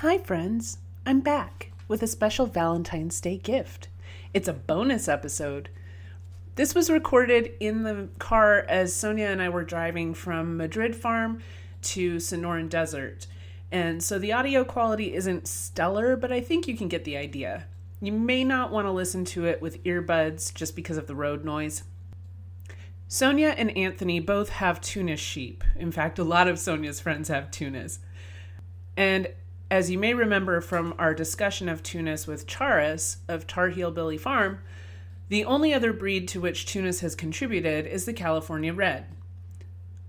Hi, friends. I'm back with a special Valentine's Day gift. It's a bonus episode. This was recorded in the car as Sonia and I were driving from Madrid Farm to Sonoran Desert. And so the audio quality isn't stellar, but I think you can get the idea. You may not want to listen to it with earbuds just because of the road noise. Sonia and Anthony both have Tunis sheep. In fact, a lot of Sonia's friends have Tunis. And as you may remember from our discussion of Tunis with Charis of Tar Heel Billy Farm, the only other breed to which Tunis has contributed is the California Red.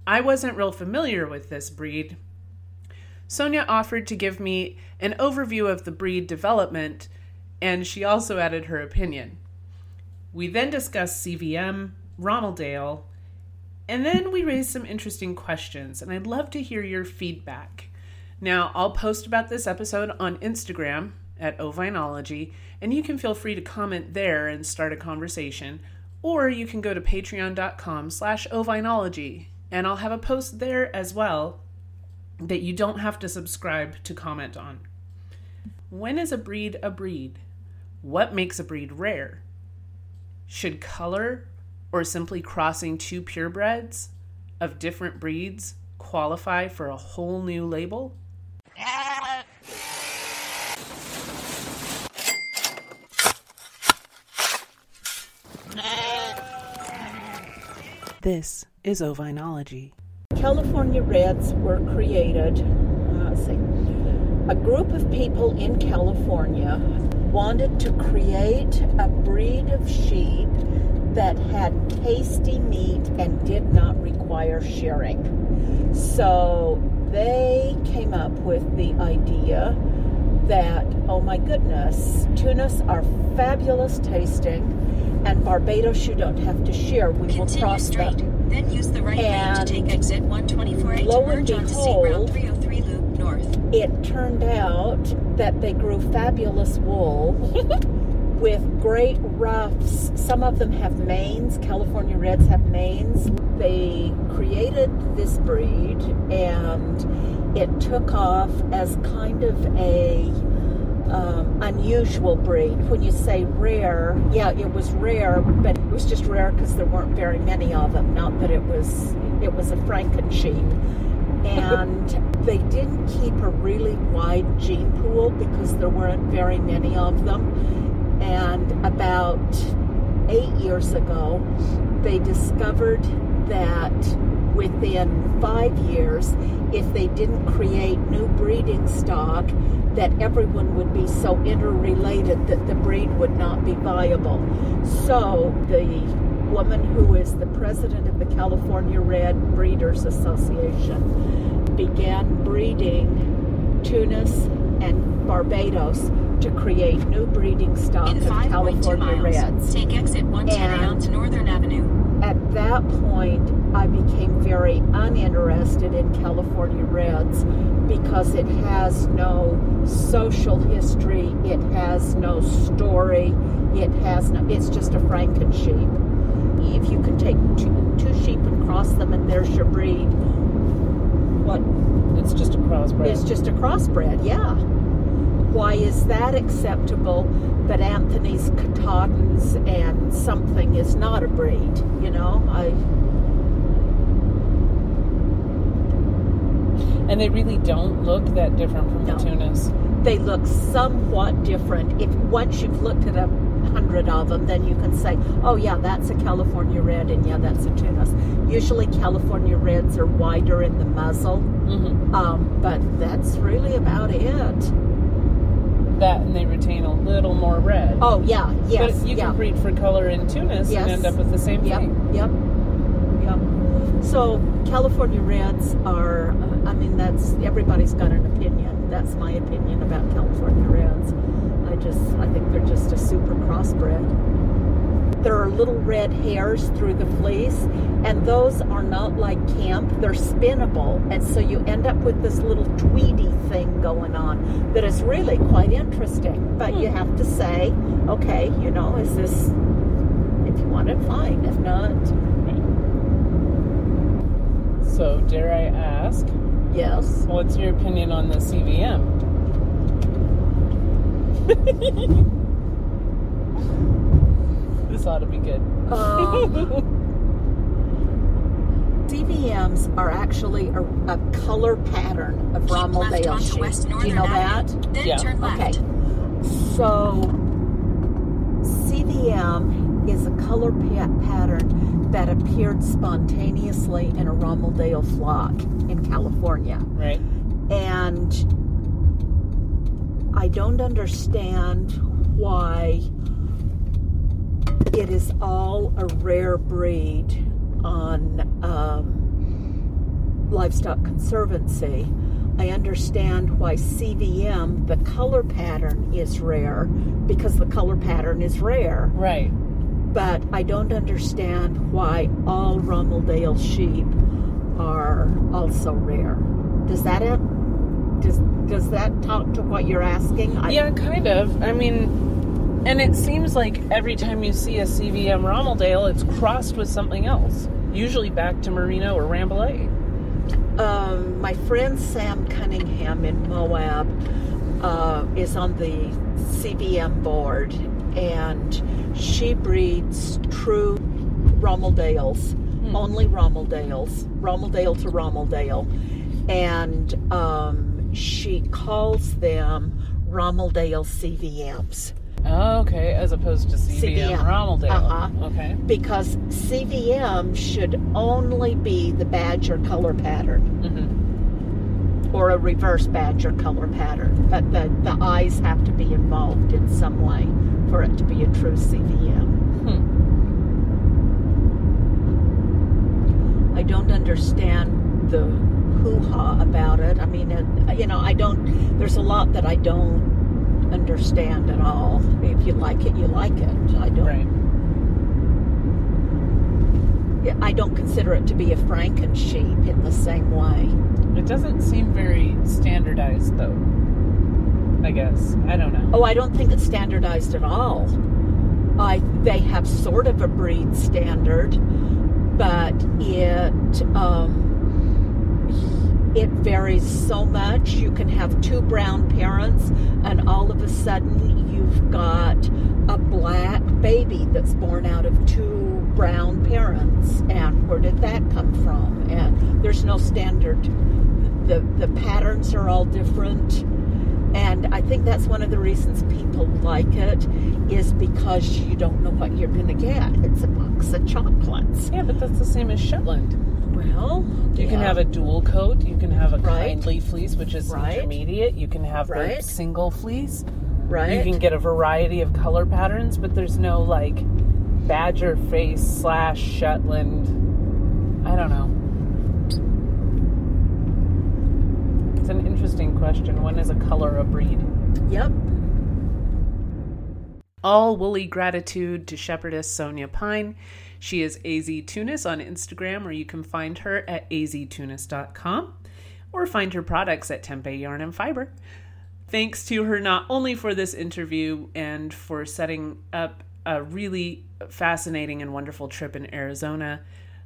I wasn't real familiar with this breed. Sonia offered to give me an overview of the breed development, and she also added her opinion. We then discussed CVM, Romeldale, and then we raised some interesting questions, and I'd love to hear your feedback. Now, I'll post about this episode on Instagram at Ovinology, and you can feel free to comment there and start a conversation, or you can go to patreon.com slash ovinology, and I'll have a post there as well that you don't have to subscribe to comment on. When is a breed a breed? What makes a breed rare? Should color or simply crossing two purebreds of different breeds qualify for a whole new label? This is ovinology. California Reds were created. Uh, see. A group of people in California wanted to create a breed of sheep that had tasty meat and did not require shearing. So they came up with the idea that, oh my goodness, Tunis are fabulous tasting, and Barbados you don't have to share. We will cross straight, them. then use the right lane to And take exit 124A lo to and merge onto State Route behold, 303 Loop North. It turned out that they grew fabulous wool with great ruffs. Some of them have manes. California Reds have manes. They created this breed and it took off as kind of a um, unusual breed. When you say rare, yeah, it was rare, but it was just rare because there weren't very many of them. Not that it was it was a Franken sheep, and they didn't keep a really wide gene pool because there weren't very many of them. And about eight years ago, they discovered that within five years, if they didn't create new breeding stock, that everyone would be so interrelated that the breed would not be viable. So the woman who is the president of the California Red Breeders Association began breeding Tunis and Barbados to create new breeding stock In of 5.2 California miles, Reds take exit 110 And- onto Northern Avenue. at that point, I became very uninterested in California Reds because it has no social history, it has no story, it has no, it's just a Franken sheep. If you can take two, two sheep and cross them and there's your breed, what It's just a crossbred. it's just a crossbred, yeah. Why is that acceptable, but Anthony's Katahdins and something is not a breed? You know, I and they really don't look that different from No. the Tunis. they look somewhat different. If once you've looked at a hundred of them, then you can say, "Oh yeah, that's a California red, and yeah, that's a Tunis." Usually, California reds are wider in the muzzle, Mm-hmm. um, but that's really about it. That and they retain a little more red. Oh yeah, yes, but you yeah. can breed for color in Tunis Yes. and end up with the same Yep, thing. yep, yep. So California Reds are, uh, I mean, that's everybody's got an opinion. That's my opinion about California Reds. I just, I think they're just a super crossbred. There are little red hairs through the fleece, and those are not like kemp. They're spinnable, and so you end up with this little tweedy thing going on that is really quite interesting. But you have to say, okay, you know, is this if you want it, fine. If not, So, dare I ask, yes. what's your opinion on the CVM? This ought to be good. Um, CVMs are actually a, a color pattern of Keep left Romeldale sheep. Do you know that? Then Yeah. turn left. Okay. So, CVM is a color pa- pattern that appeared spontaneously in a Romeldale flock in California. Right. And I don't understand why it is all a rare breed on um, Livestock Conservancy. I understand why CVM, the color pattern, is rare because the color pattern is rare. Right. But I don't understand why all Romeldale sheep are also rare. Does that it? Does does that talk to what you're asking? I, Yeah, kind of. I mean, and it seems like every time you see a CVM Romeldale, it's crossed with something else. Usually back to Merino or Rambouillet. Um, my friend Sam Cunningham in Moab uh, is on the CVM board, and she breeds true Romeldales, only Romeldales, Romeldale to Romeldale, and um, she calls them Romeldale CVMs. Oh, okay, as opposed to CVM, CVM. Romeldale. Uh-huh. Okay. because CVM should only be the badger color pattern hmm or a reverse badger color pattern, but the, the eyes have to be involved in some way for it to be a true CVM. Hmm. I don't understand the hoo ha about it. I mean, it, you know, I don't, there's a lot that I don't understand at all. If you like it, you like it. I don't. Right. Yeah, I don't consider it to be a Franken sheep in the same way. It doesn't seem very standardized, though. I guess. I don't know. Oh, I don't think it's standardized at all. I they have sort of a breed standard, but it um, it varies so much. You can have two brown parents, and all of a sudden you've got a black baby that's born out of two brown parents. And where did that come from? And there's no standard. The the patterns are all different. And I think that's one of the reasons people like it is because you don't know what you're going to get. It's a box of chocolates. Yeah, but that's the same as Shetland. Well, You can have a dual coat. You can have a Right. kindly fleece, which is Right. intermediate. You can have the Right. single fleece. right. You can get a variety of color patterns, but there's no like badger face slash Shetland. I don't know. It's an interesting question. When is a color a breed? Yep. All woolly gratitude to shepherdess Sonia Pine. She is AZ Tunis on Instagram, or you can find her at aztunis.com or find her products at Tempe Yarn and Fiber. Thanks to her not only for this interview and for setting up a really fascinating and wonderful trip in Arizona,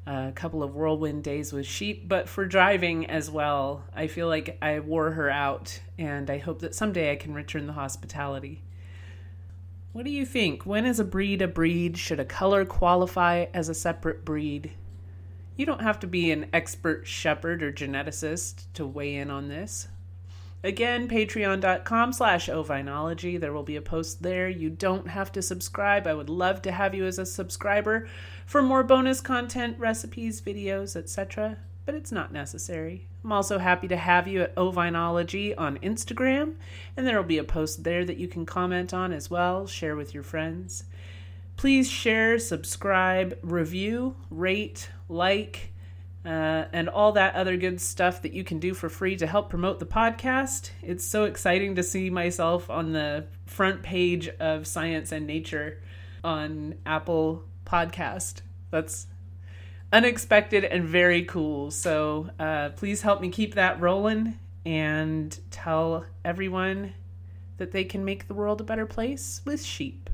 a couple of whirlwind days with sheep, but for driving as well. I feel like I wore her out, and I hope that someday I can return the hospitality. What do you think? When is a breed a breed? Should a color qualify as a separate breed? You don't have to be an expert shepherd or geneticist to weigh in on this. Again, patreon.com slash ovinology. There will be a post there. You don't have to subscribe. I would love to have you as a subscriber for more bonus content, recipes, videos, etc., but it's not necessary. I'm also happy to have you at ovinology on Instagram, and there will be a post there that you can comment on as well, share with your friends. Please share, subscribe, review, rate, like, uh, and all that other good stuff that you can do for free to help promote the podcast. It's so exciting to see myself on the front page of Science and Nature on Apple Podcast. That's unexpected and very cool. So uh, please help me keep that rolling and tell everyone that they can make the world a better place with sheep.